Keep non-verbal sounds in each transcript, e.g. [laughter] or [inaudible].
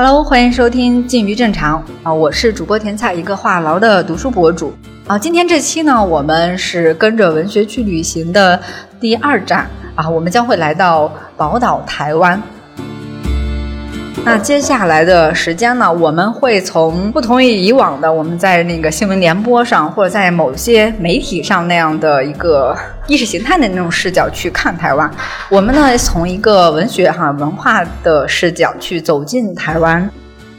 Hello，欢迎收听《近于正常》啊，我是主播甜菜，一个话痨的读书博主啊。今天这期呢，我们是跟着文学去旅行的第二站啊，我们将会来到宝岛台湾。那接下来的时间呢，我们会从不同于以往的我们在那个新闻联播上或者在某些媒体上那样的一个意识形态的那种视角去看台湾，我们呢从一个文学哈文化的视角去走进台湾，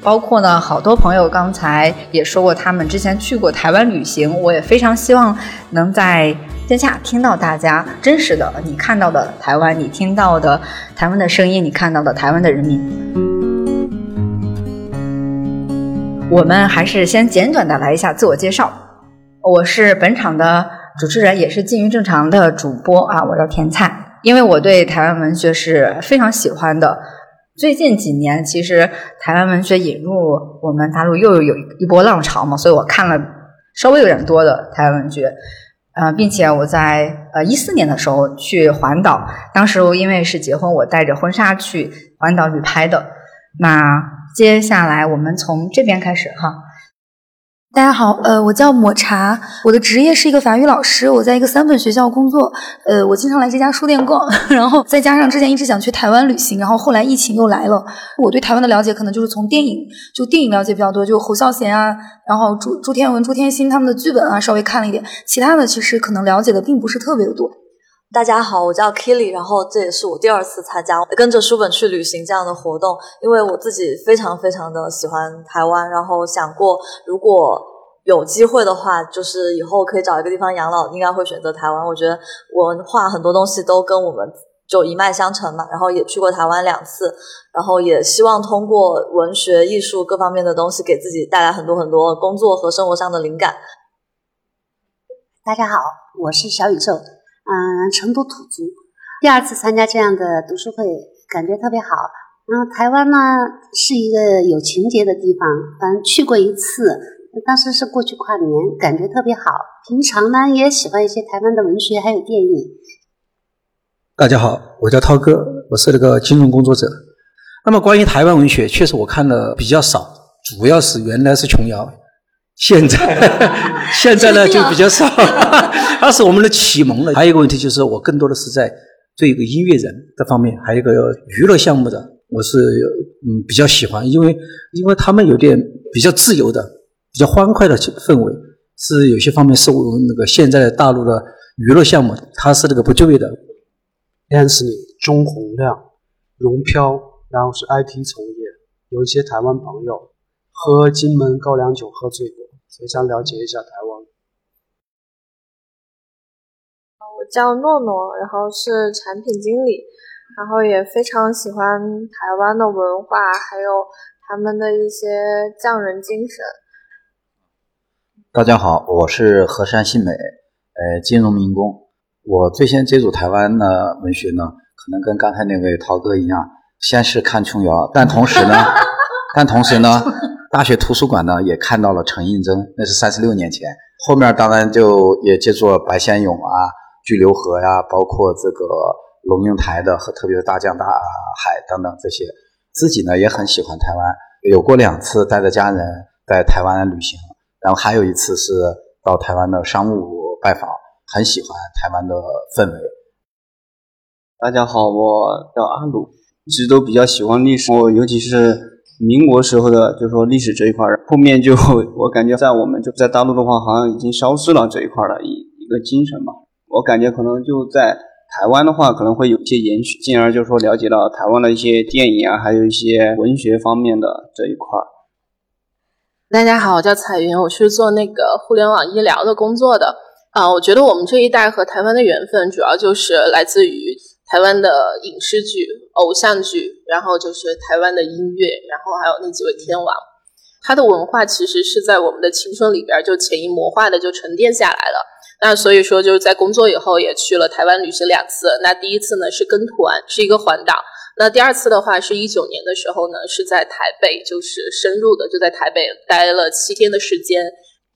包括呢好多朋友刚才也说过他们之前去过台湾旅行，我也非常希望能在线下听到大家真实的你看到的台湾，你听到的台湾的声音，你看到的台湾的人民。我们还是先简短的来一下自我介绍。我是本场的主持人，也是近于正常的主播啊，我叫甜菜。因为我对台湾文学是非常喜欢的。最近几年，其实台湾文学引入我们大陆又有一波浪潮嘛，所以我看了稍微有点多的台湾文学。呃，并且我在呃一四年的时候去环岛，当时因为是结婚，我带着婚纱去环岛旅拍的。那。接下来我们从这边开始哈。大家好，呃，我叫抹茶，我的职业是一个法语老师，我在一个三本学校工作，呃，我经常来这家书店逛，[laughs] 然后再加上之前一直想去台湾旅行，然后后来疫情又来了，我对台湾的了解可能就是从电影，就电影了解比较多，就侯孝贤啊，然后朱朱天文、朱天心他们的剧本啊，稍微看了一点，其他的其实可能了解的并不是特别的多。大家好，我叫 Killy，然后这也是我第二次参加跟着书本去旅行这样的活动，因为我自己非常非常的喜欢台湾，然后想过如果有机会的话，就是以后可以找一个地方养老，应该会选择台湾。我觉得文化很多东西都跟我们就一脉相承嘛，然后也去过台湾两次，然后也希望通过文学、艺术各方面的东西，给自己带来很多很多工作和生活上的灵感。大家好，我是小宇宙。成都土著，第二次参加这样的读书会，感觉特别好。然后台湾呢是一个有情节的地方，反正去过一次，当时是过去跨年，感觉特别好。平常呢也喜欢一些台湾的文学还有电影。大家好，我叫涛哥，我是那个金融工作者。那么关于台湾文学，确实我看的比较少，主要是原来是琼瑶。现在，[laughs] 现在呢就比较少，[laughs] 它是我们的启蒙了。还有一个问题就是，我更多的是在对一个音乐人的方面，还有一个娱乐项目的，我是嗯比较喜欢，因为因为他们有点比较自由的、比较欢快的氛围，是有些方面是我们那个现在大陆的娱乐项目，它是那个不就业的。Anthony 钟洪亮，荣飘，然后是 IT 从业，有一些台湾朋友喝金门高粱酒喝醉过。也想了解一下台湾。我叫诺诺，然后是产品经理，然后也非常喜欢台湾的文化，还有他们的一些匠人精神。大家好，我是河山信美，呃，金融民工。我最先接触台湾的文学呢，可能跟刚才那位陶哥一样，先是看琼瑶，但同时呢，[laughs] 但同时呢。大学图书馆呢，也看到了陈映真，那是三十六年前。后面当然就也接触了白先勇啊、巨流河呀，包括这个龙应台的和特别是大江大海等等这些。自己呢也很喜欢台湾，有过两次带着家人在台湾旅行，然后还有一次是到台湾的商务拜访，很喜欢台湾的氛围。大家好，我叫阿鲁，一直都比较喜欢历史，我尤其是。民国时候的，就是说历史这一块，后面就 [laughs] 我感觉在我们就在大陆的话，好像已经消失了这一块的一一个精神嘛。我感觉可能就在台湾的话，可能会有一些延续，进而就是说了解到台湾的一些电影啊，还有一些文学方面的这一块。大家好，我叫彩云，我是做那个互联网医疗的工作的。啊，我觉得我们这一代和台湾的缘分，主要就是来自于。台湾的影视剧、偶像剧，然后就是台湾的音乐，然后还有那几位天王，他的文化其实是在我们的青春里边就潜移默化的就沉淀下来了。那所以说就是在工作以后也去了台湾旅行两次。那第一次呢是跟团，是一个环岛。那第二次的话是一九年的时候呢是在台北，就是深入的就在台北待了七天的时间，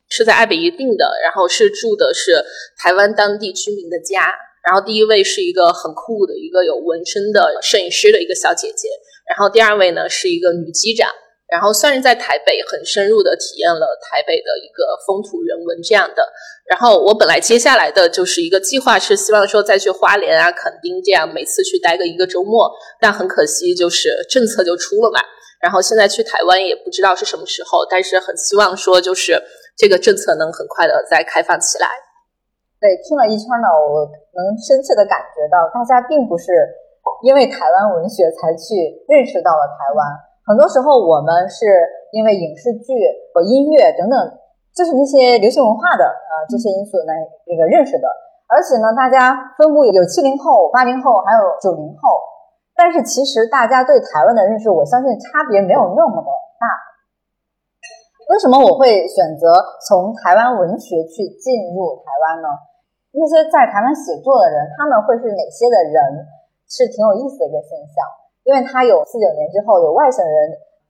是在爱北一定的，然后是住的是台湾当地居民的家。然后第一位是一个很酷的一个有纹身的摄影师的一个小姐姐，然后第二位呢是一个女机长，然后算是在台北很深入的体验了台北的一个风土人文这样的。然后我本来接下来的就是一个计划，是希望说再去花莲啊、垦丁这样每次去待个一个周末，但很可惜就是政策就出了嘛。然后现在去台湾也不知道是什么时候，但是很希望说就是这个政策能很快的再开放起来。对，听了一圈呢，我能深切的感觉到，大家并不是因为台湾文学才去认识到了台湾。很多时候，我们是因为影视剧和音乐等等，就是那些流行文化的呃这些因素来那个认识的。而且呢，大家分布有七零后、八零后，还有九零后。但是其实大家对台湾的认识，我相信差别没有那么的大。为什么我会选择从台湾文学去进入台湾呢？那些在台湾写作的人，他们会是哪些的人，是挺有意思的一个现象。因为他有四九年之后有外省人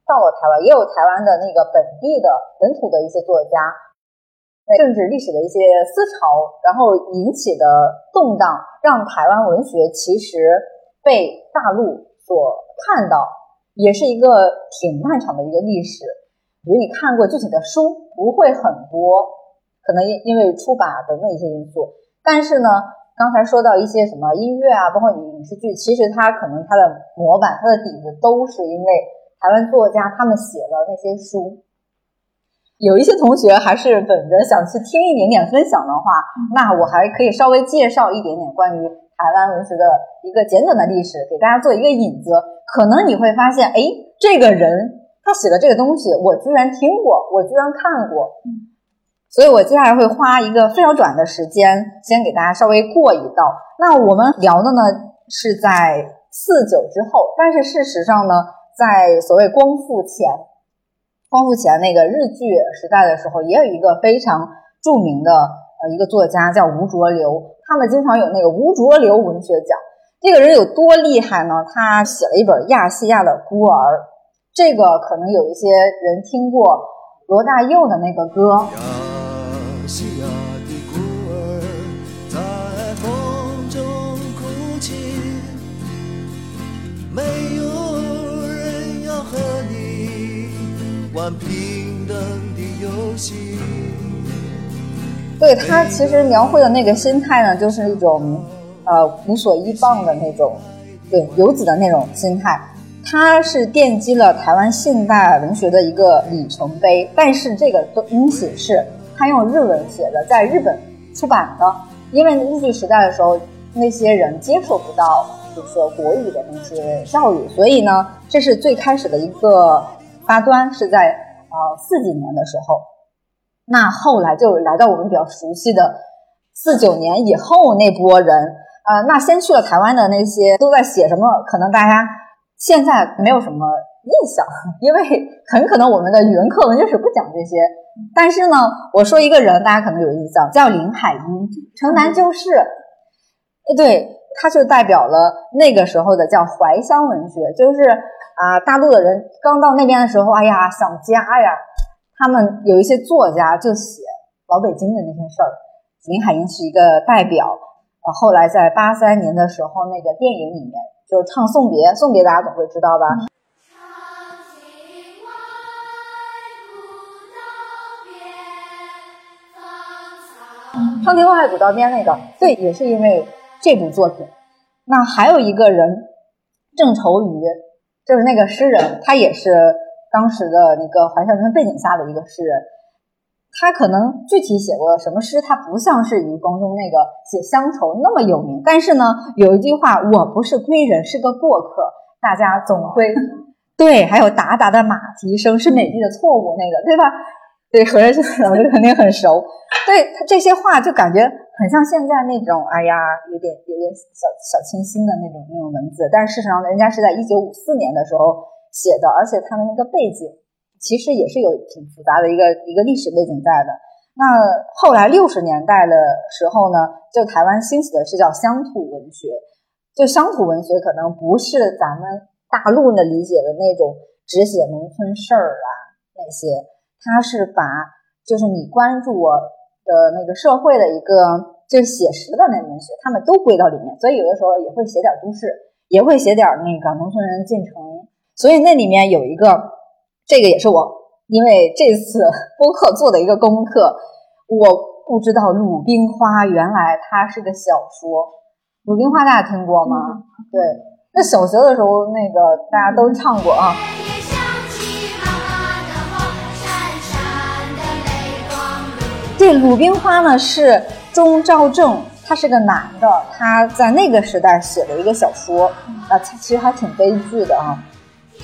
到了台湾，也有台湾的那个本地的本土的一些作家，政治历史的一些思潮，然后引起的动荡，让台湾文学其实被大陆所看到，也是一个挺漫长的一个历史。比如你看过具体的书不会很多，可能因因为出版等等一些因素，但是呢。刚才说到一些什么音乐啊，包括你影视剧，其实它可能它的模板、它的底子都是因为台湾作家他们写了那些书。有一些同学还是本着想去听一点点分享的话，那我还可以稍微介绍一点点关于台湾文学的一个简短的历史，给大家做一个引子。可能你会发现，哎，这个人他写的这个东西，我居然听过，我居然看过。所以我接下来会花一个非常短的时间，先给大家稍微过一道。那我们聊的呢是在四九之后，但是事实上呢，在所谓光复前，光复前那个日据时代的时候，也有一个非常著名的呃一个作家叫吴浊流，他们经常有那个吴浊流文学奖。这个人有多厉害呢？他写了一本《亚细亚的孤儿》，这个可能有一些人听过罗大佑的那个歌。玩平等的游戏。对他其实描绘的那个心态呢，就是一种呃无所依傍的那种，对游子的那种心态。他是奠基了台湾现代文学的一个里程碑，但是这个东西是。他用日文写的，在日本出版的，因为日据时代的时候，那些人接受不到就是国语的那些教育，所以呢，这是最开始的一个发端，是在呃四几年的时候。那后来就来到我们比较熟悉的四九年以后那波人，呃，那先去了台湾的那些都在写什么？可能大家现在没有什么印象，[laughs] 因为很可能我们的语文课文就是不讲这些。但是呢，我说一个人，大家可能有印象，叫林海音，《城南旧事》。对，他就代表了那个时候的叫怀乡文学，就是啊，大陆的人刚到那边的时候，哎呀，想家呀。他们有一些作家就写老北京的那些事儿，林海音是一个代表。呃，后来在八三年的时候，那个电影里面就是唱送别，送别大家总会知道吧。唱情外古道边那个，对，也是因为这部作品。那还有一个人，郑愁予，就是那个诗人，他也是当时的那个怀乡人背景下的一个诗人。他可能具体写过什么诗，他不像是余光中那个写乡愁那么有名。但是呢，有一句话：“我不是归人，是个过客。”大家总会 [laughs] 对，还有达达的马蹄声是美丽的错误，那个对吧？对何先生老师肯定很熟，对他这些话就感觉很像现在那种，哎呀，有点有点小小清新的那种那种文字，但是事实上人家是在一九五四年的时候写的，而且他的那个背景其实也是有挺复杂的一个一个历史背景在的。那后来六十年代的时候呢，就台湾兴起的是叫乡土文学，就乡土文学可能不是咱们大陆呢理解的那种只写农村事儿啊那些。他是把就是你关注我的那个社会的一个就是写实的那文学，他们都归到里面，所以有的时候也会写点都市，也会写点那个农村人进城。所以那里面有一个这个也是我因为这次播客做的一个功课。我不知道《鲁冰花》原来它是个小说，《鲁冰花》大家听过吗？对，那小学的时候那个大家都唱过啊。这《鲁冰花》呢是钟兆正，他是个男的，他在那个时代写的一个小说，啊，其实还挺悲剧的啊。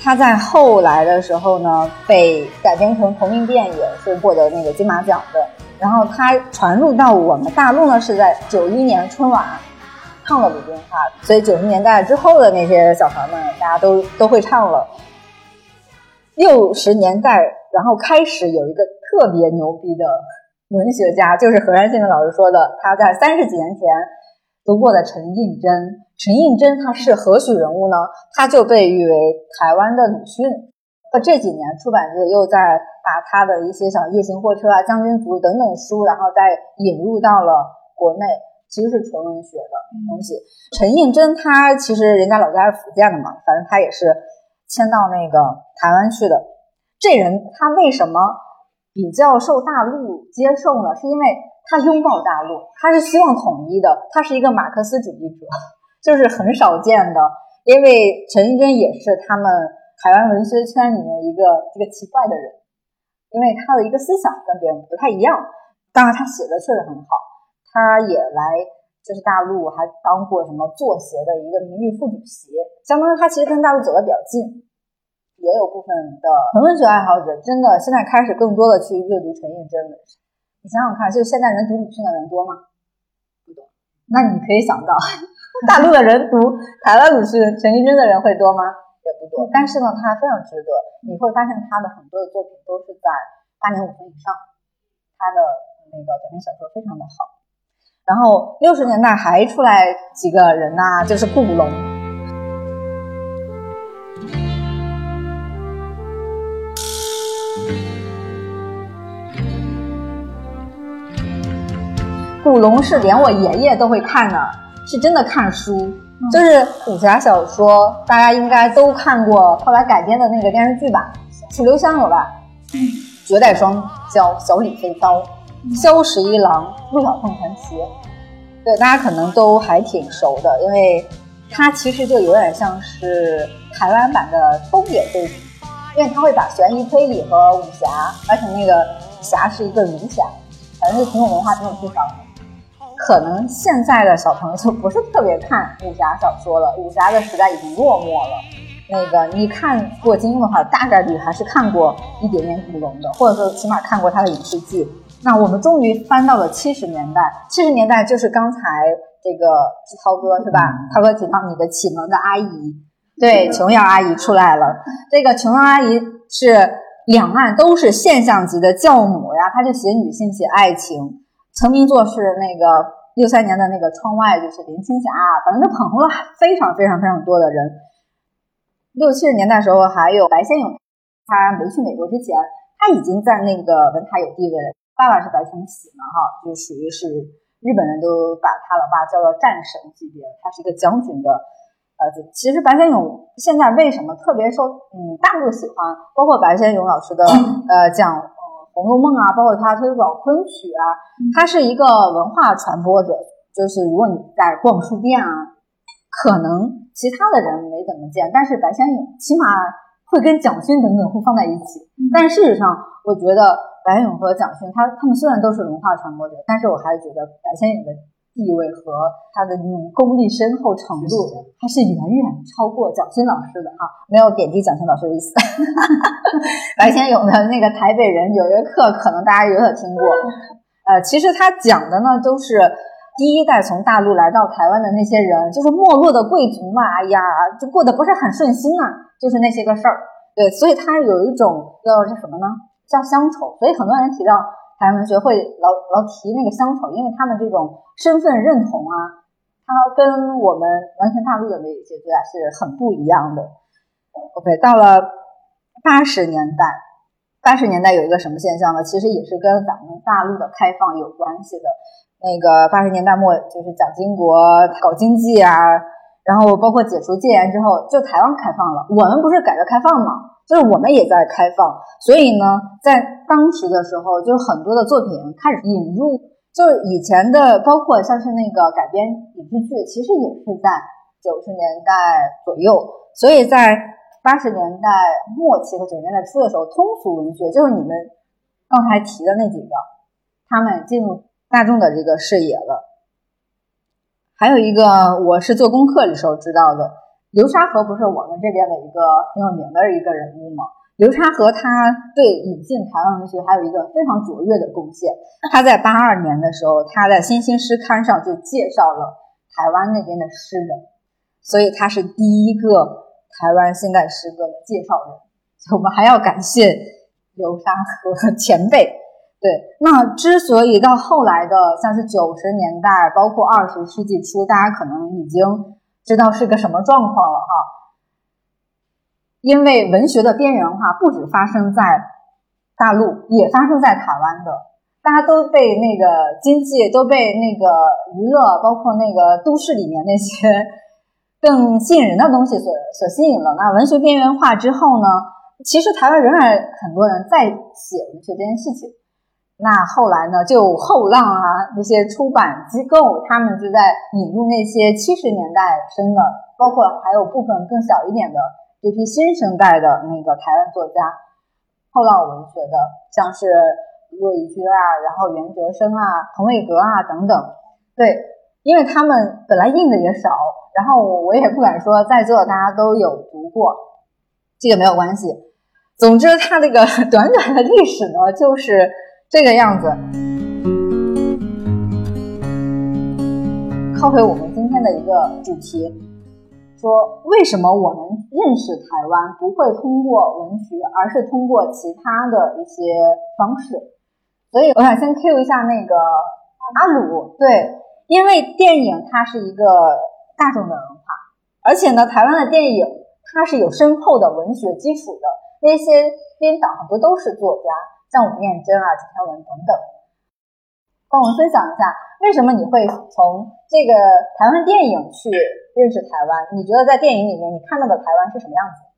他在后来的时候呢，被改编成同名电影，是获得那个金马奖的。然后他传入到我们大陆呢，是在九一年春晚唱了《鲁冰花》，所以九十年代之后的那些小孩们，大家都都会唱了。六十年代，然后开始有一个特别牛逼的。文学家就是何山新的老师说的，他在三十几年前读过的陈应真。陈应真他是何许人物呢？他就被誉为台湾的鲁迅。呃，这几年出版界又在把他的一些像《夜行货车》啊、《将军族》等等书，然后再引入到了国内，其实是纯文学的东西。陈应真他其实人家老家是福建的嘛，反正他也是迁到那个台湾去的。这人他为什么？比较受大陆接受呢，是因为他拥抱大陆，他是希望统一的，他是一个马克思主义者，[laughs] 就是很少见的。因为陈映真也是他们台湾文学圈里面一个这个奇怪的人，因为他的一个思想跟别人不太一样。当然，他写的确实很好，他也来就是大陆还当过什么作协的一个名誉副主席，相当于他其实跟大陆走的比较近。也有部分的纯文学爱好者，真的现在开始更多的去阅读陈映真了。你想想看，就现在人读鲁迅的人多吗？不多。那你可以想到，[laughs] 大陆的人读台湾鲁迅、陈映真的人会多吗？也不多。但是呢，他非常值得。你会发现他的很多的作品都是在八点五分以上，他的那个短篇小说非常的好。然后六十年代还出来几个人呐，就是顾龙。古龙是连我爷爷都会看的，是真的看书，就是武侠小说，大家应该都看过。后来改编的那个电视剧吧，《楚留香》有吧？绝代双骄，小李飞刀，萧十一郎，陆小凤传奇。对，大家可能都还挺熟的，因为它其实就有点像是台湾版的《东野圭吾》，因为他会把悬疑推理和武侠，而且那个侠是一个儒侠，反正就挺有文化、挺有智商的。可能现在的小朋友就不是特别看武侠小说了，武侠的时代已经落寞了。那个你看过金庸的话，大概率还是看过一点点古龙的，或者说起码看过他的影视剧。那我们终于翻到了七十年代，七十年代就是刚才这个涛哥是吧？涛哥提到你的启蒙的阿姨，对，琼瑶阿姨出来了。这个琼瑶阿姨是两岸都是现象级的教母呀，她就写女性，写爱情。成名作是那个六三年的那个《窗外》，就是林青霞，反正就捧红了非常非常非常多的人。六七十年代时候，还有白先勇，他没去美国之前，他已经在那个文坛有地位了。爸爸是白崇禧嘛，哈，就属于是日本人都把他老爸叫做战神级别，他是一个将军的儿子。其实白先勇现在为什么特别受嗯大陆喜欢？包括白先勇老师的呃讲。《红楼梦》啊，包括他推广昆曲啊，他是一个文化传播者。就是如果你在逛书店啊，可能其他的人没怎么见，但是白先勇起码会跟蒋勋等等会放在一起。但事实上，我觉得白先勇和蒋勋，他他们虽然都是文化传播者，但是我还是觉得白先勇的。地位和他的那种功力深厚程度，他是远远超过蒋勋老师的哈，没有贬低蒋勋老师的意思。[laughs] 白先勇的那个《台北人》有一个课，可能大家有点听过。呃，其实他讲的呢，都是第一代从大陆来到台湾的那些人，就是没落的贵族嘛。哎呀，就过得不是很顺心啊，就是那些个事儿。对，所以他有一种叫叫什么呢？叫乡愁。所以很多人提到。台湾文学会老老提那个乡愁，因为他们这种身份认同啊，它跟我们完全大陆的那些作家是很不一样的。OK，到了八十年代，八十年代有一个什么现象呢？其实也是跟咱们大陆的开放有关系的。那个八十年代末，就是蒋经国搞经济啊，然后包括解除戒严之后，就台湾开放了。我们不是改革开放吗？就是我们也在开放，所以呢，在当时的时候，就是很多的作品开始引入，就是以前的，包括像是那个改编影视剧，其实也是在九十年代左右。所以在八十年代末期和九十年代初的时候，通俗文学就是你们刚才提的那几个，他们进入大众的这个视野了。还有一个，我是做功课的时候知道的。流沙河不是我们这边的一个很有名的一个人物吗？流沙河他对引进台湾文学还有一个非常卓越的贡献。他在八二年的时候，他在《新兴诗刊》上就介绍了台湾那边的诗人，所以他是第一个台湾现代诗歌的介绍人。我们还要感谢流沙河前辈。对，那之所以到后来的像是九十年代，包括二十世纪初，大家可能已经。知道是个什么状况了哈，因为文学的边缘化不止发生在大陆，也发生在台湾的。大家都被那个经济，都被那个娱乐，包括那个都市里面那些更吸引人的东西所所吸引了。那文学边缘化之后呢，其实台湾仍然很多人在写文学这件事情。那后来呢？就后浪啊，那些出版机构，他们就在引入那些七十年代生的，包括还有部分更小一点的这批新生代的那个台湾作家，后浪文学的，像是骆以军啊，然后袁哲生啊、童伟格啊等等。对，因为他们本来印的也少，然后我也不敢说在座大家都有读过，这个没有关系。总之，它这个 [laughs] 短短的历史呢，就是。这个样子，靠回我们今天的一个主题，说为什么我们认识台湾不会通过文学，而是通过其他的一些方式？所以我想先 Q 一下那个阿鲁，对，因为电影它是一个大众的文化，而且呢，台湾的电影它是有深厚的文学基础的，那些编导很多都是作家。像吴念真啊、朱天文等等，帮我们分享一下，为什么你会从这个台湾电影去认识台湾？你觉得在电影里面你看到的台湾是什么样子？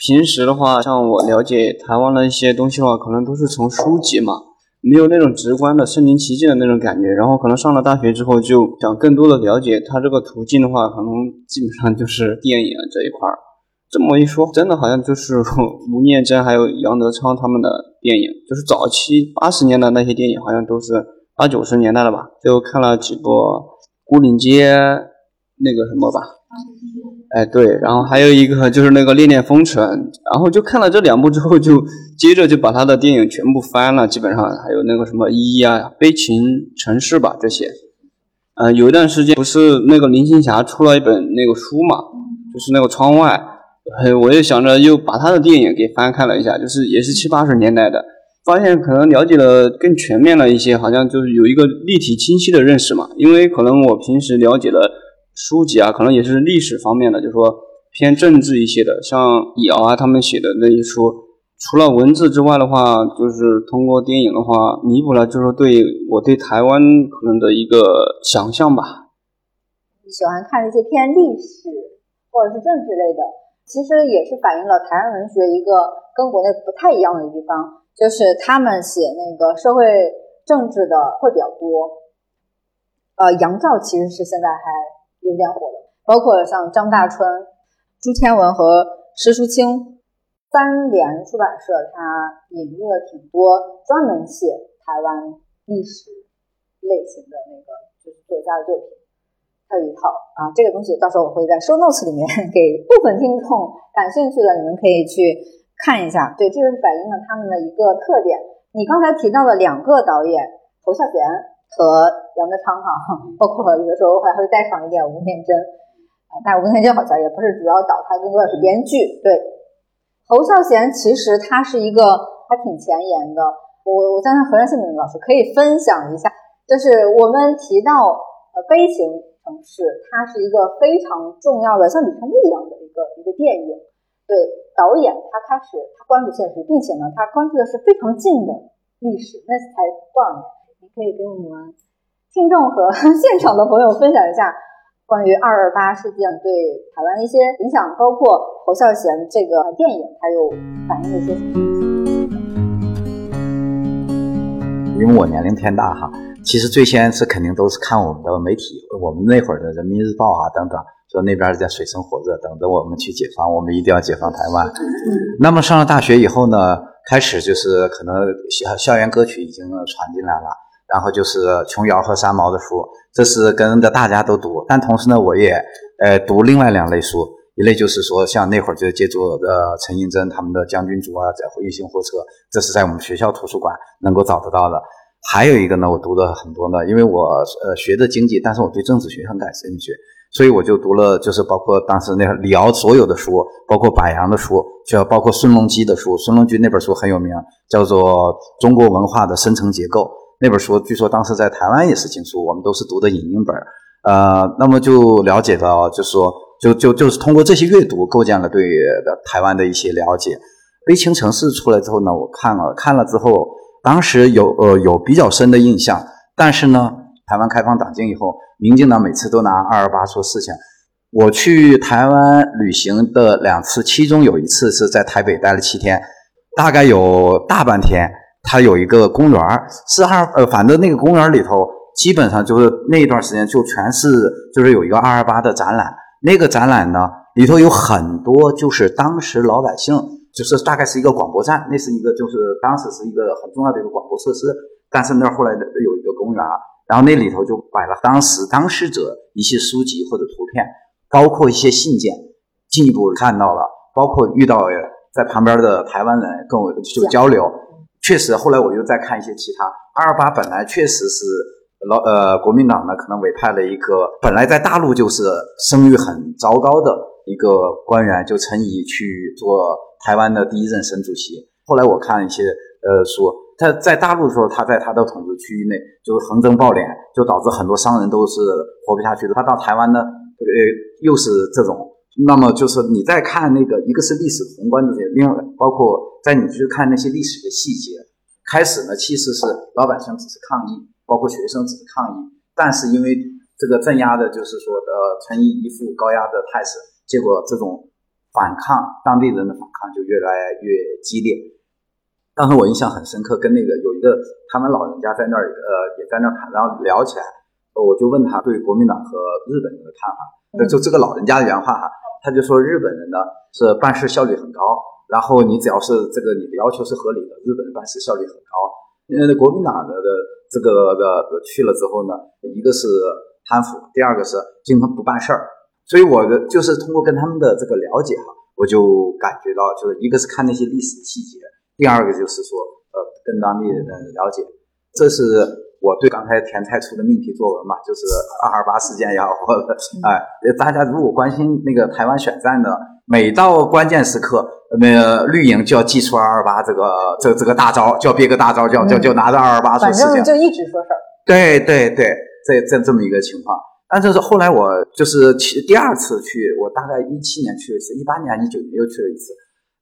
平时的话，像我了解台湾的一些东西的话，可能都是从书籍嘛，没有那种直观的身临其境的那种感觉。然后可能上了大学之后，就想更多的了解它这个途径的话，可能基本上就是电影这一块儿。这么一说，真的好像就是 [laughs] 吴念真还有杨德昌他们的电影，就是早期八十年代那些电影，好像都是八九十年代的吧。就看了几部《孤岭街》那个什么吧，哎对，然后还有一个就是那个《恋恋风尘》，然后就看了这两部之后，就接着就把他的电影全部翻了，基本上还有那个什么《一》啊，《悲情城市》吧这些。嗯，有一段时间不是那个林青霞出了一本那个书嘛，就是那个《窗外》。我也想着又把他的电影给翻看了一下，就是也是七八十年代的，发现可能了解的更全面了一些，好像就是有一个立体清晰的认识嘛。因为可能我平时了解的书籍啊，可能也是历史方面的，就是说偏政治一些的，像姚啊他们写的那些书，除了文字之外的话，就是通过电影的话，弥补了就是对我对台湾可能的一个想象吧。喜欢看一些偏历史或者是政治类的？其实也是反映了台湾文学一个跟国内不太一样的地方，就是他们写那个社会政治的会比较多。呃，杨照其实是现在还有点火的，包括像张大春、朱天文和施淑清，三联出版社它引入了挺多专门写台湾历史类型的那个就是作家的作品。还有一套啊，这个东西到时候我会在 show notes 里面给部分听众感兴趣的，你们可以去看一下。对，这是反映了他们的一个特点。你刚才提到的两个导演侯孝贤和杨德昌哈，包括有的时候还会带上一点吴念真啊，但吴念真好像也不是主要导，他更多的是编剧。对，侯孝贤其实他是一个还挺前沿的。我我相信何山信明老师可以分享一下，就是我们提到呃悲情。城市，它是一个非常重要的，像李成利一样的一个一个电影。对导演，他开始他关注现实，并且呢，他关注的是非常近的历史，那才多少年？你可以跟我们听众和 [laughs] 现场的朋友分享一下关于二二八事件对台湾的一些影响，包括侯孝贤这个电影，还有反映了一些什么？因为我年龄偏大哈，其实最先是肯定都是看我们的媒体，我们那会儿的人民日报啊等等，说那边在水深火热，等着我们去解放，我们一定要解放台湾。那么上了大学以后呢，开始就是可能校校园歌曲已经传进来了。然后就是琼瑶和三毛的书，这是跟着大家都读。但同时呢，我也呃读另外两类书，一类就是说像那会儿就借助呃陈映真他们的《将军竹》啊，在回忆型火车，这是在我们学校图书馆能够找得到的。还有一个呢，我读的很多呢，因为我呃学的经济，但是我对政治学很感兴趣，所以我就读了，就是包括当时那个李敖所有的书，包括柏杨的书，就包括孙隆基的书。孙隆基那本书很有名，叫做《中国文化的深层结构》。那本书据说当时在台湾也是禁书，我们都是读的影音本呃，那么就了解到，就是说，就就就是通过这些阅读，构建了对台湾的一些了解。悲情城市出来之后呢，我看了看了之后，当时有呃有比较深的印象。但是呢，台湾开放党禁以后，民进党每次都拿二二八说事情。我去台湾旅行的两次，其中有一次是在台北待了七天，大概有大半天。它有一个公园是二呃，反正那个公园里头基本上就是那一段时间就全是就是有一个二二八的展览。那个展览呢里头有很多就是当时老百姓，就是大概是一个广播站，那是一个就是当时是一个很重要的一个广播设施。但是那儿后来有一个公园，然后那里头就摆了当时当事者一些书籍或者图片，包括一些信件。进一步看到了，包括遇到在旁边的台湾人跟我就交流。确实，后来我又再看一些其他二二八，本来确实是老呃国民党呢可能委派了一个本来在大陆就是声誉很糟糕的一个官员，就陈仪去做台湾的第一任省主席。后来我看一些呃书他在大陆的时候，他在他的统治区域内就是横征暴敛，就导致很多商人都是活不下去的。他到台湾呢，呃又是这种。那么就是你再看那个，一个是历史宏观的这些，另外包括在你去看那些历史的细节。开始呢，其实是老百姓只是抗议，包括学生只是抗议，但是因为这个镇压的，就是说呃，陈毅一副高压的态势，结果这种反抗当地人的反抗就越来越激烈。当时我印象很深刻，跟那个有一个他们老人家在那儿呃，也在那儿谈，然后聊起来，我就问他对国民党和日本人的看法，就这个老人家的原话哈。他就说日本人呢是办事效率很高，然后你只要是这个你的要求是合理的，日本人办事效率很高。因为国民党的的这个的去了之后呢，一个是贪腐，第二个是经常不办事儿。所以我的就是通过跟他们的这个了解哈，我就感觉到就是一个是看那些历史细节，第二个就是说呃跟当地人的了解，这是。我对刚才田菜出的命题作文嘛，就是二二八事件也好，或者哎，[laughs] 大家如果关心那个台湾选战的，每到关键时刻，那个绿营就要祭出二二八这个这这个大招，就要憋个大招，就就就拿着二二八说事情，反正就一直说事儿。对对对，这这这么一个情况。但是后来我就是去第二次去，我大概一七年去了一次，一八年、一九年又去了一次。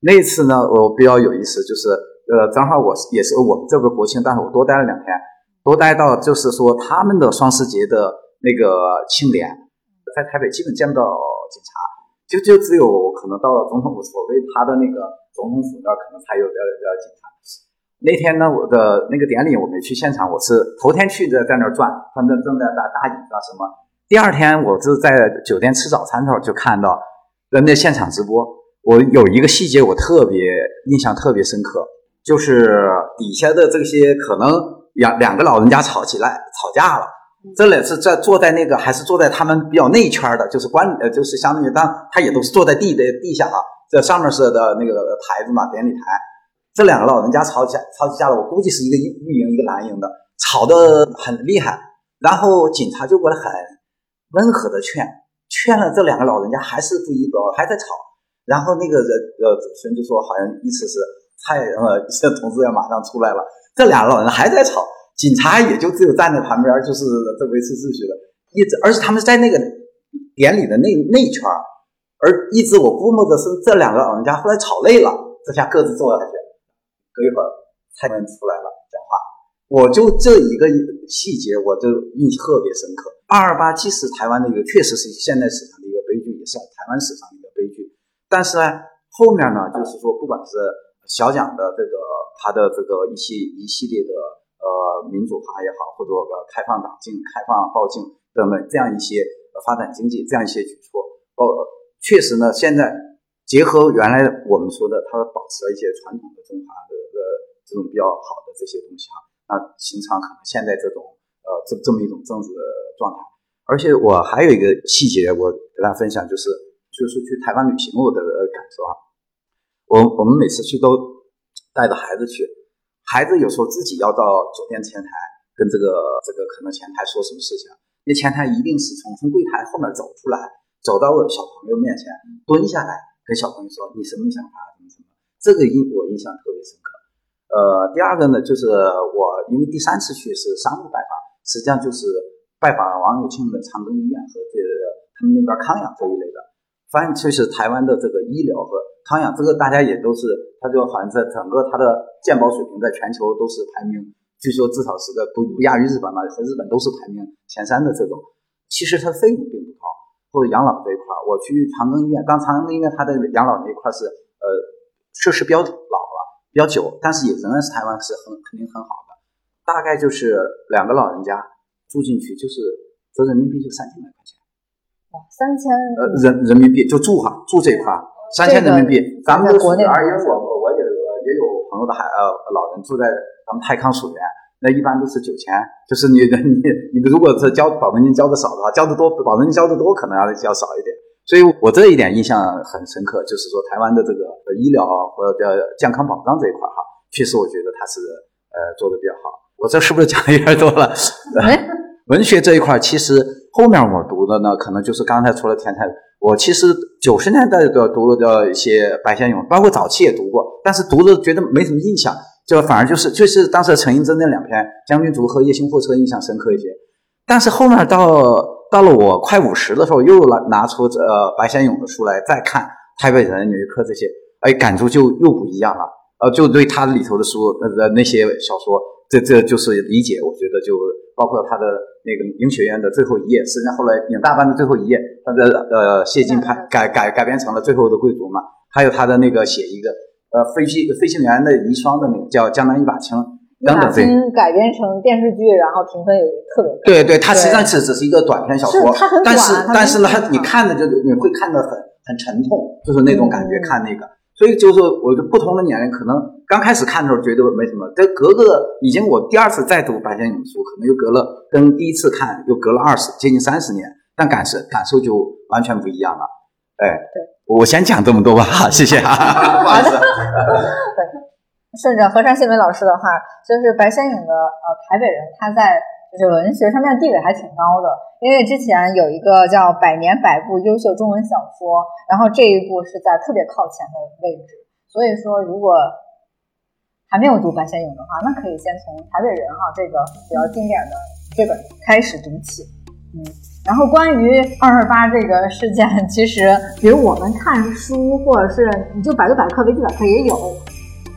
那一次呢，我比较有意思，就是呃，正好我也是我们这边国庆，但是我多待了两天。多待到就是说他们的双十节的那个庆典，在台北基本见不到警察，就就只有可能到了总统府，所谓他的那个总统府那儿可能才有的的警察。那天呢，我的那个典礼我没去现场，我是头天去的，在那儿转，他们正在打打椅子啊什么。第二天我是在酒店吃早餐的时候就看到人家现场直播，我有一个细节我特别印象特别深刻，就是底下的这些可能。两两个老人家吵起来，吵架了。这里是在坐在那个，还是坐在他们比较内圈的，就是关呃，就是相当于当他也都是坐在地的地下啊。这上面是的那个台子嘛，典礼台。这两个老人家吵起吵起架了，我估计是一个绿营一个蓝营的，吵得很厉害。然后警察就过来很温和的劝，劝了这两个老人家还是不依不饶，还在吵。然后那个人呃主持人就说，好像意思是蔡呃这同志要马上出来了。这俩老人还在吵，警察也就只有站在旁边，就是这维持秩序的，一直，而且他们在那个典礼的那那一圈而一直我估摸着是这两个老人家后来吵累了，这下各自坐下去，隔一会儿蔡英文出来了，我就这一个细节，我就印象特别深刻。二二八既是台湾的一个，确实是现代史上的一个悲剧，也是台湾史上的一个悲剧。但是呢，后面呢，就是说，不管是小蒋的这个他的这个一系一系列的呃民主化也好，或者呃开放党禁、开放报禁等等这样一些发展经济这样一些举措，呃，确实呢，现在结合原来我们说的，他保持了一些传统的中华的呃这种比较好的这些东西哈。那形成可能现在这种呃这这么一种政治状态，而且我还有一个细节，我给大家分享，就是就是去台湾旅行我的感受啊。我我们每次去都带着孩子去，孩子有时候自己要到酒店前台跟这个这个可能前台说什么事情，那前台一定是从从柜台后面走出来，走到我小朋友面前蹲下来跟小朋友说你什么想法什么什么，这个印我印象特别深刻。呃，第二个呢，就是我因为第三次去是商务拜访，实际上就是拜访王永庆的长庚医院和这他们那边康养这一类的。发现确实台湾的这个医疗和康养，这个大家也都是，他就好像在整个他的健保水平在全球都是排名，据说至少是个不不亚于日本嘛，和日本都是排名前三的这种。其实它费用并不高，或者养老这一块，我去长庚医院，刚长庚医院它的养老那一块是呃设施标准。比较久，但是也仍然是台湾是很肯定很好的，大概就是两个老人家住进去就是折人民币就三千来块钱。哇，三千呃人人民币就住哈住这一块三千人民币，咱们的属于而言我我也也有朋友的孩呃老人住在咱们泰康属园，那一般都是九千，就是你你你如果是交保证金交的少的话，交的多保证金交的多可能要交少一点。所以我这一点印象很深刻，就是说台湾的这个医疗或者健康保障这一块哈，确实我觉得它是呃做的比较好。我这是不是讲的有点多了？[laughs] 文学这一块其实后面我读的呢，可能就是刚才除了天才，我其实九十年代的读了的一些白先勇，包括早期也读过，但是读的觉得没什么印象，就反而就是就是当时陈寅真那两篇《将军竹》和《夜行货车》印象深刻一些，但是后面到。到了我快五十的时候，又拿拿出呃白先勇的书来再看《台北人》《纽约客》这些，哎，感触就又不一样了。呃，就对他里头的书呃那些小说，这这就是理解。我觉得就包括他的那个《影学院》的最后一页，实际上后来《影大班》的最后一页，他的呃谢晋拍 [laughs] 改改改编成了《最后的贵族》嘛。还有他的那个写一个呃飞行飞行员的遗孀的那个叫《江南一把青》。等等，对，改编成电视剧，然后评分也特别高。对对，它实际上只只是一个短篇小说，但是但是呢，你看的就你会看得很很沉痛，就是那种感觉。看那个，所以就是我就不同的年龄，可能刚开始看的时候觉得没什么，但隔个已经我第二次再读白先勇的书，可能又隔了跟第一次看又隔了二十接近三十年，但感受感受就完全不一样了。哎，对，我先讲这么多吧，[laughs] 谢谢啊，[laughs] 不好意思。[laughs] 顺着何山新美老师的话，就是白先勇的呃台北人，他在就是文学上面的地位还挺高的。因为之前有一个叫《百年百部优秀中文小说》，然后这一部是在特别靠前的位置。所以说，如果还没有读白先勇的话，那可以先从台北人哈这个比较经典的这本开始读起。嗯，然后关于二二八这个事件，其实比如我们看书，或者是你就百度百科、维基百科也有。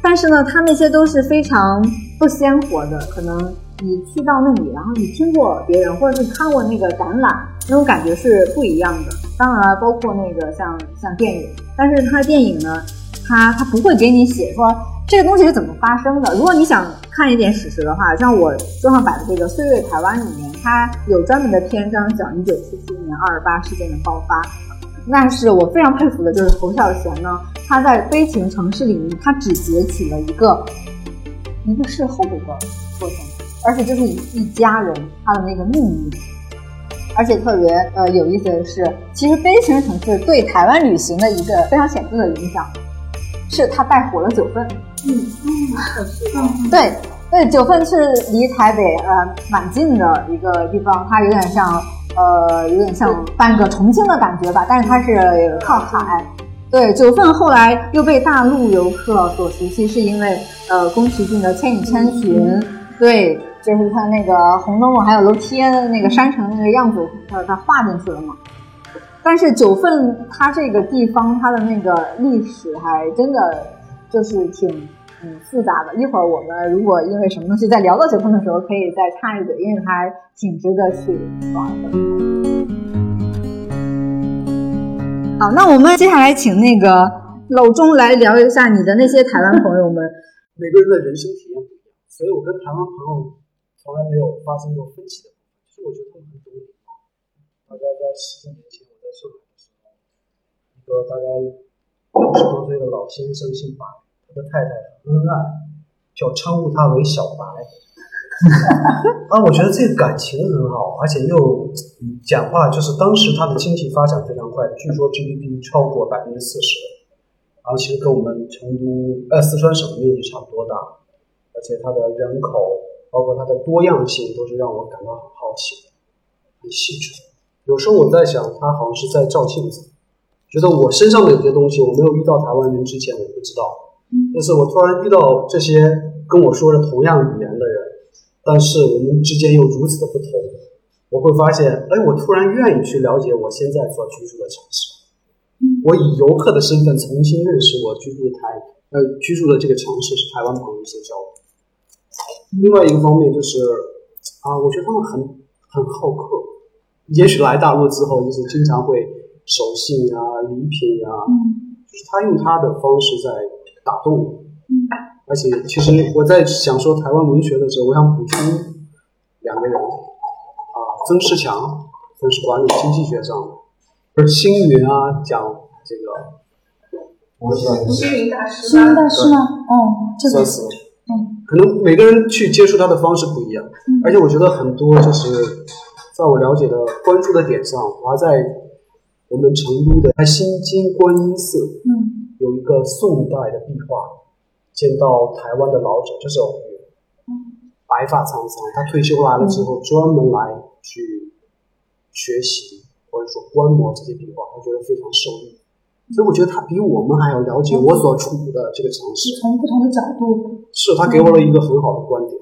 但是呢，它那些都是非常不鲜活的。可能你去到那里，然后你听过别人，或者是看过那个展览，那种感觉是不一样的。当然，包括那个像像电影，但是它电影呢，它它不会给你写说这个东西是怎么发生的。如果你想看一点史实的话，像我桌上摆的这个《岁月台湾》里面，它有专门的篇章讲一九七七年二二八事件的爆发。那是我非常佩服的，就是侯孝贤呢，他在《悲情城市》里面，他只截取了一个一个事后的过程，而且就是一一家人他的那个命运。而且特别呃有意思的是，其实《悲情城市》对台湾旅行的一个非常显著的影响，是他带火了九份。嗯嗯，对对，九份是离台北呃蛮近的一个地方，它有点像。呃，有点像半个重庆的感觉吧，但是它是靠海。对，九份后来又被大陆游客所熟悉，是因为呃宫崎骏的《千与千寻》，对，就是他那个红灯笼还有楼梯那个山城那个样子，他他画进去了嘛。但是九份它这个地方，它的那个历史还真的就是挺嗯复杂的。一会儿我们如果因为什么东西在聊到九分的时候，可以再插一嘴，因为它还挺值得去玩的。好，那我们接下来请那个老钟来聊一下你的那些台湾朋友们。[laughs] 每个人的人生体验不一样，所以我跟台湾朋友从来没有发生过分歧的部分。其实我觉得他们很懂礼貌。大概在十几年前我在上海的时候，一个大概六十多岁的老先生姓白，太太很恩爱，就称呼他为小白。啊，我觉得这个感情很好，而且又讲话就是当时他的经济发展非常快，据说 GDP 超过百分之四十，然后其实跟我们成都呃四川省的面积差不多大，而且它的人口包括它的多样性都是让我感到很好奇、很细致。有时候我在想，他好像是在照镜子，觉得我身上的有些东西我没有遇到台湾人之前我不知道，但是我突然遇到这些跟我说着同样语言的人，但是我们之间又如此的不同，我会发现，哎，我突然愿意去了解我现在所居住的城市，我以游客的身份重新认识我居住的台呃居住的这个城市是台湾朋友一些交流。另外一个方面就是啊，我觉得他们很很好客。也许来大陆之后，就是经常会守信呀、礼品呀，就是他用他的方式在打动我。而且，其实我在想说台湾文学的时候，我想补充两个人啊，曾仕强，曾是管理经济学上的，而星云啊，讲这个，星云大师，星云大师吗？哦，这个是，嗯，可能每个人去接触他的方式不一样，而且我觉得很多就是。在我了解的、关注的点上，我还在我们成都的新津观音寺，嗯，有一个宋代的壁画，见到台湾的老者，就是偶遇，嗯，白发苍苍，他退休来了之后，专门来去学习或者说观摩这些壁画，他觉得非常受益，所以我觉得他比我们还要了解我所处的这个城市，从不同的角度，是他给我了一个很好的观点，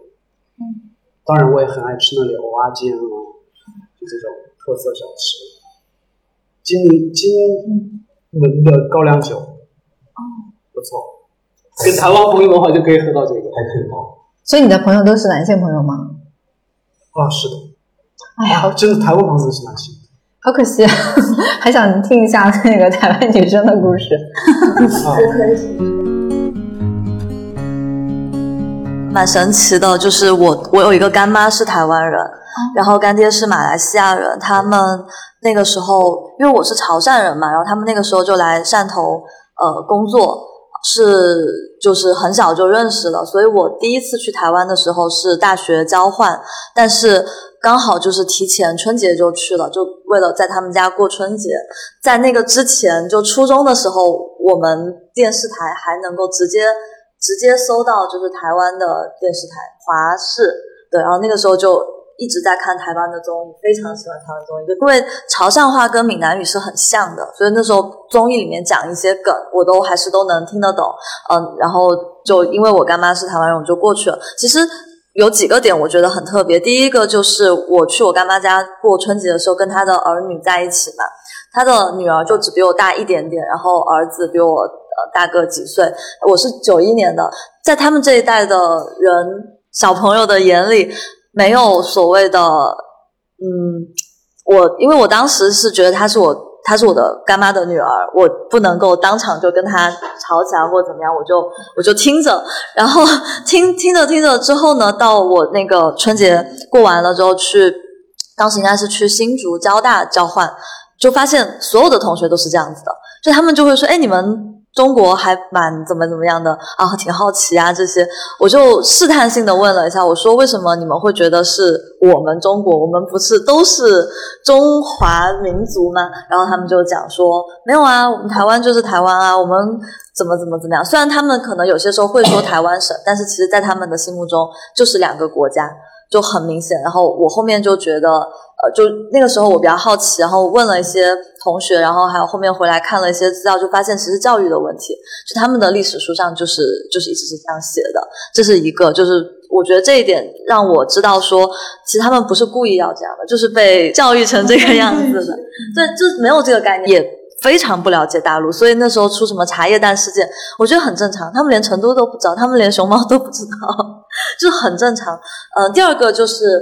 嗯，当然我也很爱吃那里蚵仔煎啊。就这种特色小吃，金金门的高粱酒，哦，不错，跟台湾朋友的话就可以喝到这个，还可以倒。所以你的朋友都是男性朋友吗？啊，是的。哎呀，真的台湾朋友都是男性，好可惜啊，[laughs] 还想听一下那个台湾女生的故事。蛮神奇的，就是我我有一个干妈是台湾人。然后干爹是马来西亚人，他们那个时候因为我是潮汕人嘛，然后他们那个时候就来汕头呃工作，是就是很小就认识了，所以我第一次去台湾的时候是大学交换，但是刚好就是提前春节就去了，就为了在他们家过春节。在那个之前，就初中的时候，我们电视台还能够直接直接搜到就是台湾的电视台华视，对，然后那个时候就。一直在看台湾的综艺，非常喜欢台湾综艺，就因为潮汕话跟闽南语是很像的，所以那时候综艺里面讲一些梗，我都还是都能听得懂。嗯，然后就因为我干妈是台湾人，我就过去了。其实有几个点我觉得很特别，第一个就是我去我干妈家过春节的时候，跟她的儿女在一起嘛，她的女儿就只比我大一点点，然后儿子比我呃大个几岁。我是九一年的，在他们这一代的人小朋友的眼里。没有所谓的，嗯，我因为我当时是觉得她是我，她是我的干妈的女儿，我不能够当场就跟她吵起来或者怎么样，我就我就听着，然后听听着听着之后呢，到我那个春节过完了之后去，当时应该是去新竹交大交换，就发现所有的同学都是这样子的，就他们就会说，哎，你们。中国还蛮怎么怎么样的啊，挺好奇啊这些，我就试探性的问了一下，我说为什么你们会觉得是我们中国，我们不是都是中华民族吗？然后他们就讲说没有啊，我们台湾就是台湾啊，我们怎么怎么怎么样？虽然他们可能有些时候会说台湾省，但是其实在他们的心目中就是两个国家。就很明显，然后我后面就觉得，呃，就那个时候我比较好奇，然后问了一些同学，然后还有后面回来看了一些资料，就发现其实教育的问题，就他们的历史书上就是就是一直是这样写的，这是一个，就是我觉得这一点让我知道说，其实他们不是故意要这样的，就是被教育成这个样子的，[laughs] 对，就没有这个概念，也非常不了解大陆，所以那时候出什么茶叶蛋事件，我觉得很正常。他们连成都都不知道，他们连熊猫都不知道，[laughs] 就很正常。嗯，第二个就是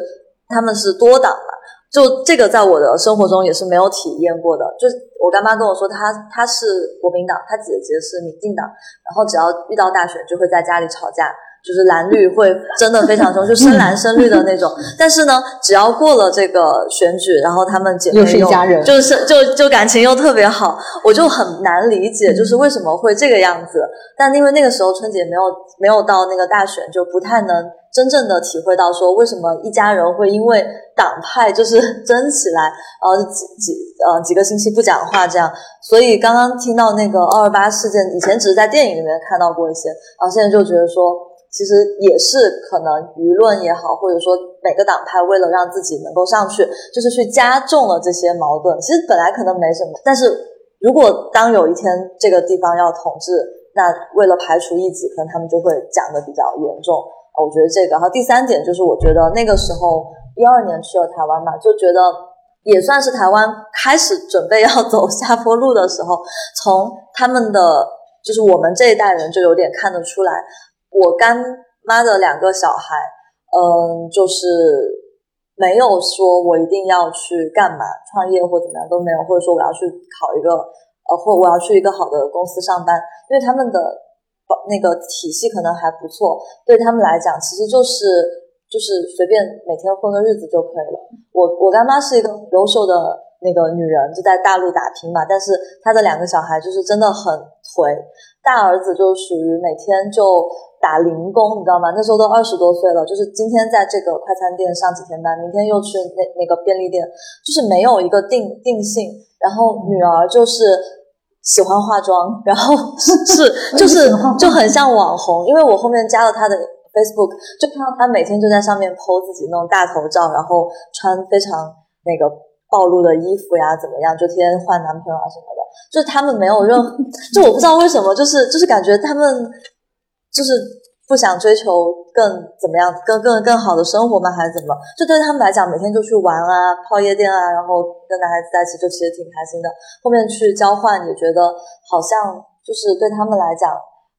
他们是多党嘛，就这个在我的生活中也是没有体验过的。就是我干妈跟我说，她她是国民党，她姐姐是民进党，然后只要遇到大选就会在家里吵架。就是蓝绿会真的非常凶，就深蓝深绿的那种。但是呢，只要过了这个选举，然后他们姐妹又是一家人，就是就就感情又特别好，我就很难理解，就是为什么会这个样子。但因为那个时候春节没有没有到那个大选，就不太能真正的体会到说为什么一家人会因为党派就是争起来，呃几几呃几个星期不讲话这样。所以刚刚听到那个二二八事件，以前只是在电影里面看到过一些，然后现在就觉得说。其实也是可能舆论也好，或者说每个党派为了让自己能够上去，就是去加重了这些矛盾。其实本来可能没什么，但是如果当有一天这个地方要统治，那为了排除异己，可能他们就会讲的比较严重。我觉得这个。然后第三点就是，我觉得那个时候一二年去了台湾嘛，就觉得也算是台湾开始准备要走下坡路的时候，从他们的就是我们这一代人就有点看得出来。我干妈的两个小孩，嗯，就是没有说我一定要去干嘛创业或怎么样都没有，或者说我要去考一个呃，或我要去一个好的公司上班，因为他们的那个体系可能还不错，对他们来讲其实就是就是随便每天混个日子就可以了。我我干妈是一个优秀的那个女人，就在大陆打拼嘛，但是她的两个小孩就是真的很颓，大儿子就属于每天就。打零工，你知道吗？那时候都二十多岁了，就是今天在这个快餐店上几天班，明天又去那那个便利店，就是没有一个定定性。然后女儿就是喜欢化妆，[laughs] 然后是就是就很像网红，因为我后面加了他的 Facebook，就看到他每天就在上面 po 自己那种大头照，然后穿非常那个暴露的衣服呀，怎么样，就天天换男朋友啊什么的。就是他们没有任何，[laughs] 就我不知道为什么，就是就是感觉他们。就是不想追求更怎么样，更更更好的生活吗？还是怎么？就对他们来讲，每天就去玩啊，泡夜店啊，然后跟男孩子在一起，就其实挺开心的。后面去交换，也觉得好像就是对他们来讲，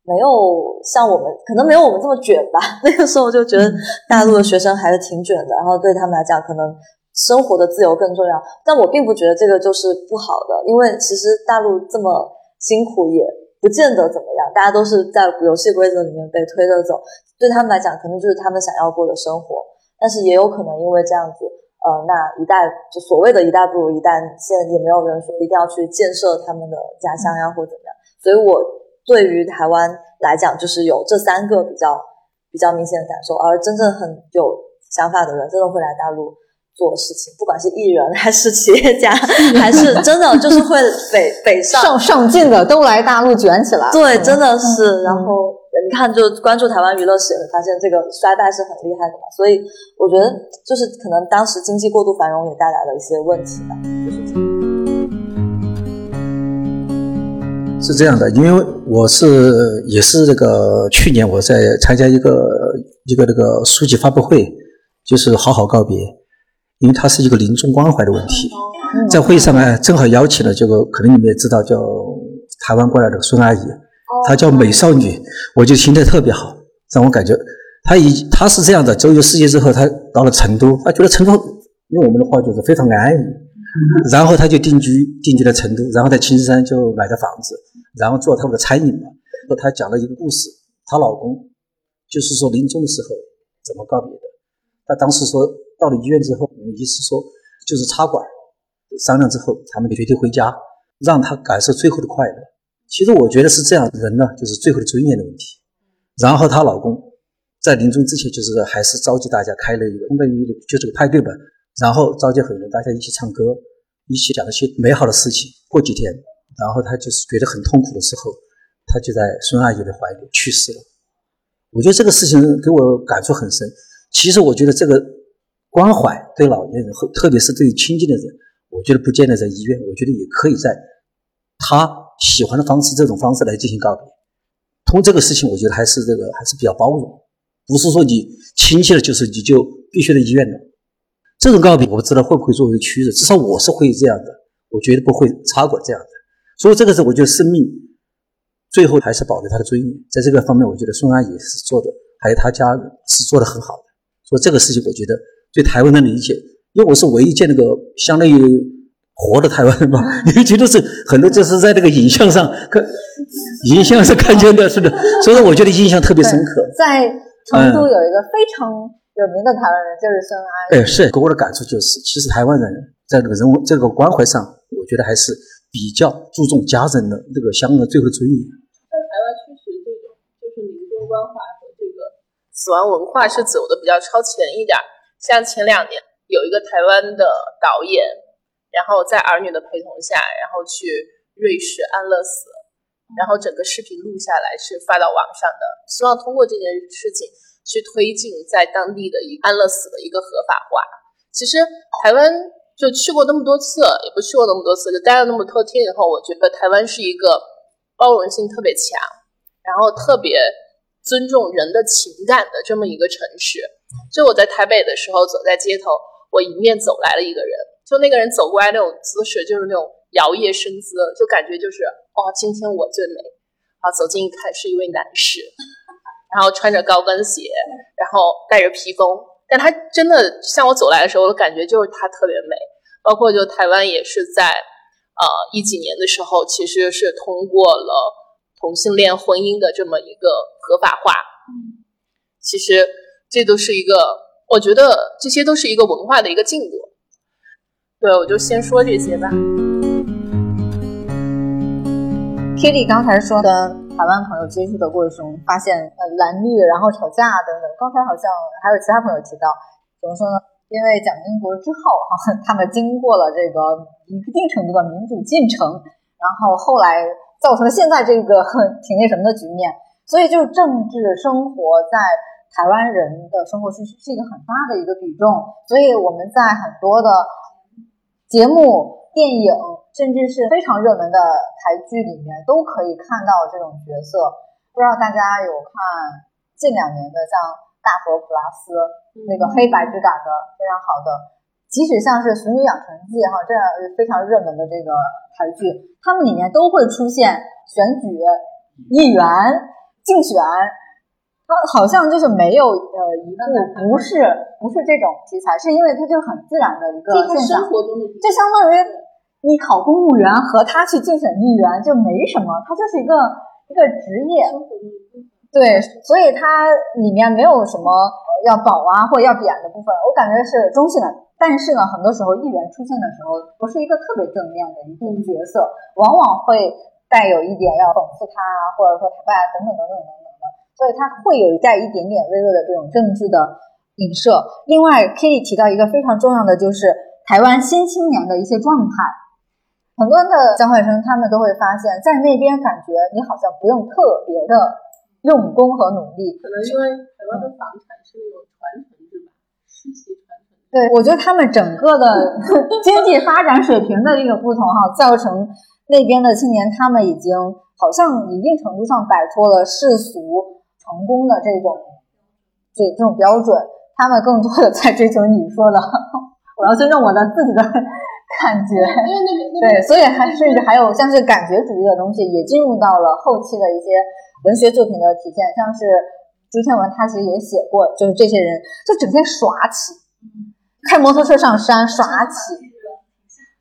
没有像我们可能没有我们这么卷吧。[laughs] 那个时候就觉得大陆的学生还是挺卷的，然后对他们来讲，可能生活的自由更重要。但我并不觉得这个就是不好的，因为其实大陆这么辛苦也。不见得怎么样，大家都是在游戏规则里面被推着走，对他们来讲，可能就是他们想要过的生活。但是也有可能因为这样子，呃，那一代就所谓的一代不如一代，现在也没有人说一定要去建设他们的家乡呀，或怎么样。所以我对于台湾来讲，就是有这三个比较比较明显的感受，而真正很有想法的人，真的会来大陆。做事情，不管是艺人还是企业家，还是 [laughs] 真的就是会北北上上上进的都来大陆卷起来。对，真的是。然后你看，就关注台湾娱乐史，会发现这个衰败是很厉害的嘛。所以我觉得，就是可能当时经济过度繁荣也带来了一些问题吧。是这样的，因为我是也是这个去年我在参加一个一个那个书籍发布会，就是好好告别。因为它是一个临终关怀的问题，在会上呢，正好邀请了这个，可能你们也知道，叫台湾过来的孙阿姨，她叫美少女，我就听得特别好，让我感觉，她以她是这样的，周游世界之后，她到了成都，她觉得成都用我们的话就是非常安逸，然后她就定居定居在成都，然后在青山就买了房子，然后做他们的餐饮嘛。和她讲了一个故事，她老公就是说临终的时候怎么告别的，她当时说。到了医院之后，我们医师说就是插管，商量之后，他们决定回家，让他感受最后的快乐。其实我觉得是这样，人呢就是最后的尊严的问题。然后她老公在临终之前，就是还是召集大家开了一个相当于就是个派对吧，然后召集很多人，大家一起唱歌，一起讲一些美好的事情。过几天，然后他就是觉得很痛苦的时候，他就在孙阿姨的怀里去世了。我觉得这个事情给我感触很深。其实我觉得这个。关怀对老年人，特别是对亲近的人，我觉得不见得在医院，我觉得也可以在他喜欢的方式，这种方式来进行告别。通过这个事情，我觉得还是这个还是比较包容，不是说你亲戚了就是你就必须在医院的。这种告别，我不知道会不会作为趋势，至少我是会这样的，我绝对不会插管这样的。所以这个是我觉得生命最后还是保留他的尊严，在这个方面，我觉得孙阿姨是做的，还有他家人是做的很好的。所以这个事情，我觉得对台湾的理解，因为我是唯一见那个相当于活的台湾人嘛，你会觉得是很多就是在那个影像上看，影像是看见的，是的，所以说我觉得印象特别深刻。在成都有一个非常有名的台湾人，就是孙安。哎，是给我的感触就是，其实台湾人在这个人文这个关怀上，我觉得还是比较注重家人的这个相应的最后的尊严。在台湾确实这种就是民众关怀和这个死亡文化是走的比较超前一点。像前两年有一个台湾的导演，然后在儿女的陪同下，然后去瑞士安乐死。然后整个视频录下来是发到网上的，希望通过这件事情去推进在当地的一安乐死的一个合法化。其实台湾就去过那么多次，也不去过那么多次，就待了那么多天以后，我觉得台湾是一个包容性特别强，然后特别尊重人的情感的这么一个城市。就我在台北的时候，走在街头，我迎面走来了一个人，就那个人走过来那种姿势，就是那种摇曳生姿，就感觉就是。哦，今天我最美。啊，走近一看是一位男士，然后穿着高跟鞋，然后带着披风，但他真的向我走来的时候，我感觉就是他特别美。包括就台湾也是在呃一几年的时候，其实是通过了同性恋婚姻的这么一个合法化。其实这都是一个，我觉得这些都是一个文化的一个进步。对，我就先说这些吧。Kitty 刚才说跟台湾朋友接触的过程中，发现呃蓝绿，然后吵架等等。刚才好像还有其他朋友提到，怎么说呢？因为蒋经国之后哈，他们经过了这个一定程度的民主进程，然后后来造成了现在这个 [laughs] 挺那什么的局面。所以就政治生活在台湾人的生活是是一个很大的一个比重。所以我们在很多的节目、电影。甚至是非常热门的台剧里面都可以看到这种角色。不知道大家有看近两年的像《大佛普拉斯》那个黑白质感的非常好的，即使像是《俗女养成记》哈这样非常热门的这个台剧，他们里面都会出现选举、议员、竞选，它好像就是没有呃一部不是不是这种题材，是因为它就很自然的一个现象，就相当于。你考公务员和他去竞选议员就没什么，他就是一个一个职业，对，所以它里面没有什么要保啊或要贬的部分，我感觉是中性的。但是呢，很多时候议员出现的时候不是一个特别正面的一个角色，往往会带有一点要讽刺他啊，或者说他爸等等等等等等的，所以他会有带一点点微弱的这种政治的影射。另外，Kitty 提到一个非常重要的，就是台湾新青年的一些状态。很多的交换生，他们都会发现，在那边感觉你好像不用特别的用功和努力。可能因为台湾的房产是那种传承制吧，世袭传承。对，我觉得他们整个的 [laughs] 经济发展水平的这个不同哈，造成那边的青年他们已经好像一定程度上摆脱了世俗成功的这种这这种标准，他们更多的在追求你说的，[laughs] 我要尊重我的自己的。感觉，对，所以还甚至还有像是感觉主义的东西也进入到了后期的一些文学作品的体现，像是朱天文他其实也写过，就是这些人就整天耍起，开摩托车上山耍起，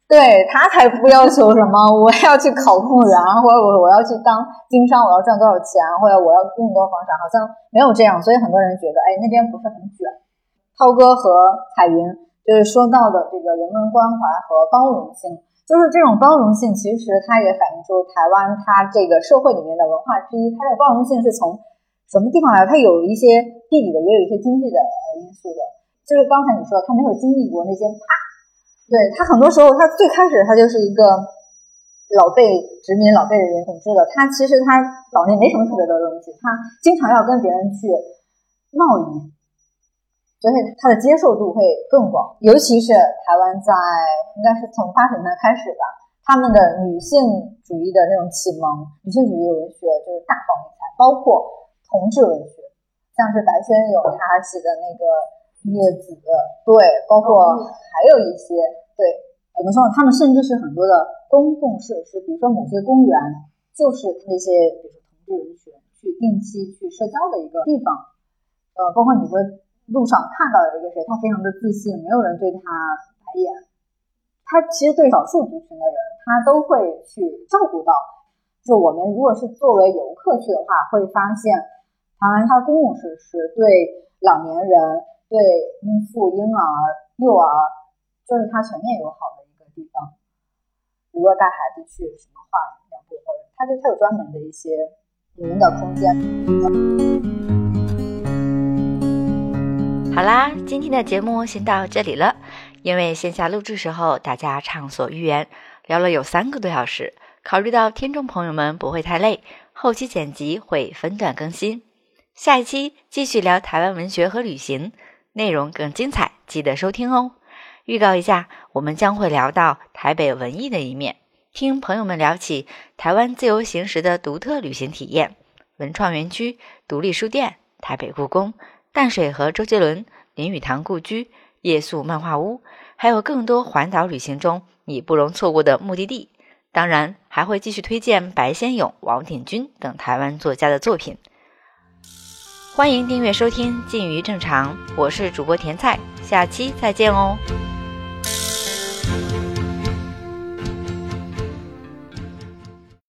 对他才不要求什么我要去考公务员，或者我我要去当经商，我要赚多少钱，或者我要拥有多少房产，好像没有这样，所以很多人觉得，哎，那边不是很卷。涛哥和彩云。就是说到的这个人文关怀和包容性，就是这种包容性，其实它也反映出台湾它这个社会里面的文化之一。它的包容性是从什么地方来？它有一些地理的，也有一些经济的因素的。就是刚才你说，他没有经历过那些啪，对他很多时候，他最开始他就是一个老被殖民、老被人统治的。他其实他岛内没什么特别的东西，他经常要跟别人去贸易。所以他的接受度会更广，尤其是台湾在应该是从八十年代开始吧，他们的女性主义的那种启蒙，女性主义文学就是大放异彩，包括同志文学，像是白先勇他写的那个《孽子》，对，包括还有一些对怎么说？他们甚至是很多的公共设施，比如说某些公园，就是那些比如说同志人群去定期去社交的一个地方。呃，包括你说路上看到有一个谁，他非常的自信，没有人对他白眼。他其实对少数族群的人，他都会去照顾到。就我们如果是作为游客去的话，会发现台湾它的公共设施对老年人、对孕妇、婴儿、幼儿，就是它全面友好的一个。地方，如果带孩子去什么画两步，或者它就它有专门的一些人的空间。好啦，今天的节目先到这里了。因为线下录制时候大家畅所欲言，聊了有三个多小时，考虑到听众朋友们不会太累，后期剪辑会分段更新。下一期继续聊台湾文学和旅行，内容更精彩，记得收听哦。预告一下，我们将会聊到台北文艺的一面，听朋友们聊起台湾自由行时的独特旅行体验，文创园区、独立书店、台北故宫、淡水河周杰伦、林语堂故居、夜宿漫画屋，还有更多环岛旅行中你不容错过的目的地。当然，还会继续推荐白先勇、王鼎钧等台湾作家的作品。欢迎订阅收听《近于正常》，我是主播甜菜，下期再见哦。